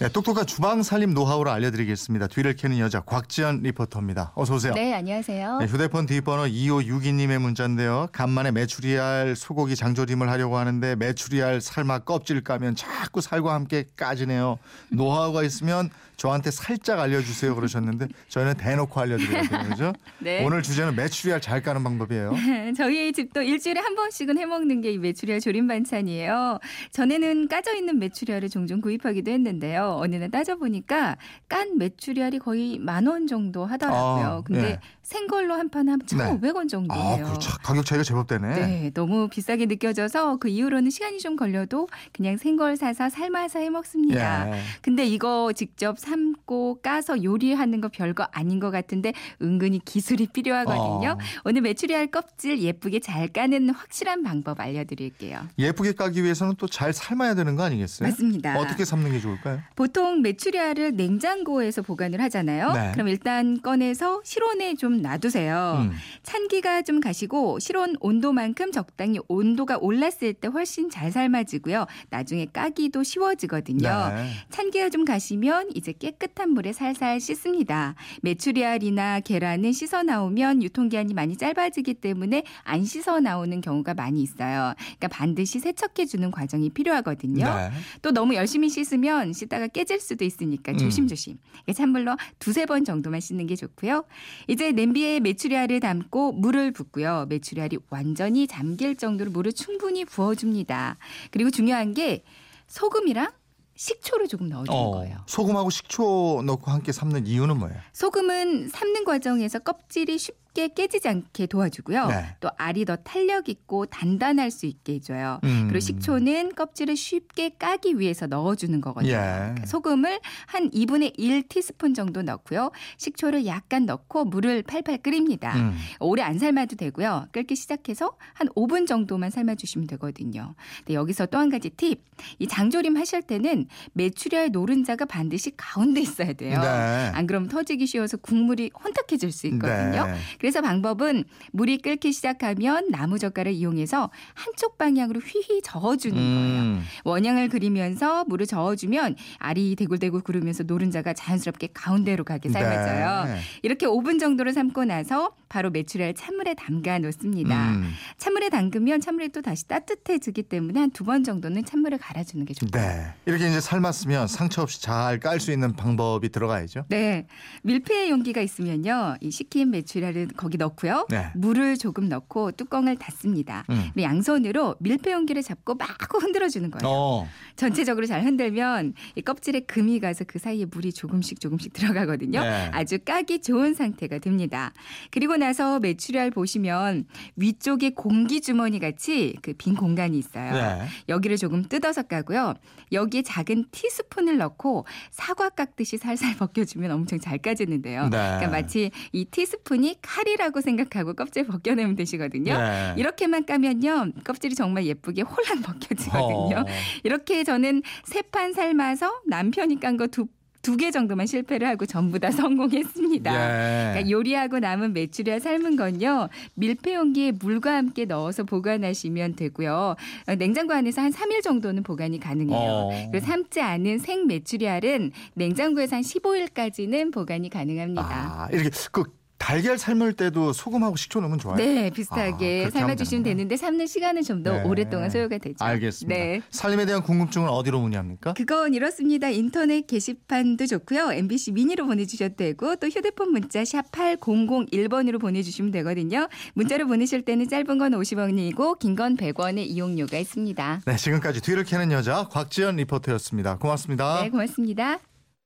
네, 똑똑한 주방 살림 노하우를 알려드리겠습니다. 뒤를 캐는 여자 곽지연 리포터입니다. 어서 오세요. 네, 안녕하세요. 네, 휴대폰 뒷번호 2562님의 문자인데요. 간만에 메추리알 소고기 장조림을 하려고 하는데 메추리알 삶아 껍질 까면 자꾸 살과 함께 까지네요. 노하우가 있으면 저한테 살짝 알려주세요 그러셨는데 저희는 대놓고 알려드리거든요. 그죠? 네. 오늘 주제는 메추리알 잘 까는 방법이에요. 저희 집도 일주일에 한 번씩은 해먹는 게 이 메추리알 조림 반찬이에요. 전에는 까져 있는 메추리알을 종종 구입하기도 했는데요. 어느 날 따져보니까 깐 메추리알이 거의 만 원 정도 하더라고요. 아, 근데 네. 생걸로 한판 하면 1,500원 아, 정도예요. 그 차- 가격 차이가 제법 되네. 네, 너무 비싸게 느껴져서 그 이후로는 시간이 좀 걸려도 그냥 생걸 사서 삶아서 해 먹습니다. 예. 근데 이거 직접 삶고 까서 요리하는 거 별거 아닌 것 같은데 은근히 기술이 필요하거든요. 어. 오늘 메추리알 껍질 예쁘게 잘 까는 확실한 방법 알려드릴게요. 예쁘게 까기 위해서는 또 잘 삶아야 되는 거 아니겠어요? 맞습니다. 어떻게 삶는 게 좋을까요? 보통 메추리알을 냉장고에서 보관을 하잖아요. 네. 그럼 일단 꺼내서 실온에 좀 놔두세요. 음. 찬기가 좀 가시고 실온 온도만큼 적당히 온도가 올랐을 때 훨씬 잘 삶아지고요. 나중에 까기도 쉬워지거든요. 네. 찬기가 좀 가시면 이제 깨끗한 물에 살살 씻습니다. 메추리알이나 계란은 씻어 나오면 유통기한이 많이 짧아지기 때문에 안 씻어 나오는 경우가 많이 있어요. 그러니까 반드시 세척해 주는 과정이 필요하거든요. 네. 또 너무 열심히 씻으면 씻다가 깨질 수도 있으니까 음. 조심조심. 이게 찬물로 두세 번 정도만 씻는 게 좋고요. 이제 냄비에 메추리알을 담고 물을 붓고요. 메추리알이 완전히 잠길 정도로 물을 충분히 부어줍니다. 그리고 중요한 게 소금이랑 식초를 조금 넣어주는 어, 거예요. 소금하고 식초 넣고 함께 삶는 이유는 뭐예요? 소금은 삶는 과정에서 껍질이 쉽게 깨지지 않게 도와주고요. 네. 또 알이 더 탄력 있고 단단할 수 있게 해줘요. 음. 그리고 식초는 껍질을 쉽게 까기 위해서 넣어주는 거거든요. 예. 그러니까 소금을 한 2분의 1 티스푼 정도 넣고요. 식초를 약간 넣고 물을 팔팔 끓입니다. 음. 오래 안 삶아도 되고요. 끓기 시작해서 한 5분 정도만 삶아주시면 되거든요. 근데 여기서 또 한 가지 팁. 이 장조림 하실 때는 메추리알 노른자가 반드시 가운데 있어야 돼요. 네. 안 그러면 터지기 쉬워서 국물이 혼탁해질 수 있거든요. 네. 그래서 방법은 물이 끓기 시작하면 나무 젓갈을 이용해서 한쪽 방향으로 휘휘 저어주는 거예요. 음. 원형을 그리면서 물을 저어주면 알이 대굴대굴 구르면서 노른자가 자연스럽게 가운데로 가게 삶아져요. 네. 이렇게 5분 정도를 삶고 나서 바로 메추리알 찬물에 담가 놓습니다. 음. 찬물에 담그면 찬물이 또 다시 따뜻해지기 때문에 한 두 번 정도는 찬물을 갈아주는 게 좋고요. 네. 이렇게 이제 삶았으면 상처 없이 잘 깔 수 있는 방법이 들어가야죠. 네. 밀폐 용기가 있으면요. 이 식힌 메추리알을 거기 넣고요. 네. 물을 조금 넣고 뚜껑을 닫습니다. 음. 양손으로 밀폐 용기를 잡고 막 흔들어 주는 거예요. 어. 전체적으로 잘 흔들면 이 껍질에 금이 가서 그 사이에 물이 조금씩 조금씩 들어가거든요. 네. 아주 까기 좋은 상태가 됩니다. 그리고 나서 메추리알 보시면 위쪽에 공기 주머니 같이 그 빈 공간이 있어요. 네. 여기를 조금 뜯어서 까고요. 여기에 작은 티스푼을 넣고 사과 깎듯이 살살 벗겨주면 엄청 잘 까지는데요. 네. 그러니까 마치 이 티스푼이 칼이라고 생각하고 껍질 벗겨내면 되시거든요. 네. 이렇게만 까면요 껍질이 정말 예쁘게 홀랑 벗겨지거든요. 어. 이렇게 저는 세 판 삶아서 남편이 깐 거 두 두 개 정도만 실패를 하고 전부 다 성공했습니다. 예. 그러니까 요리하고 남은 메추리알 삶은 건요 밀폐 용기에 물과 함께 넣어서 보관하시면 되고요 어, 냉장고 안에서 한 3일 정도는 보관이 가능해요. 어. 그리고 삶지 않은 생 메추리알은 냉장고에서 한 15일까지는 보관이 가능합니다. 아, 이렇게 그 달걀 삶을 때도 소금하고 식초 넣으면 좋아요. 네, 아, 비슷하게 그렇게 삶아주시면. 되는데 삶는 시간은 좀더 네. 오랫동안 소요가 되죠. 알겠습니다. 네. 살림에 대한 궁금증은 어디로 문의합니까? 그건 이렇습니다. 인터넷 게시판도 좋고요. MBC 미니로 보내주셔도 되고 또 휴대폰 문자 샵 8001번으로 보내주시면 되거든요. 문자로 보내실 때는 짧은 건 50원이고 긴 건 100원의 이용료가 있습니다. 네, 지금까지 뒤를 캐는 여자 곽지연 리포터였습니다. 고맙습니다. 네, 고맙습니다.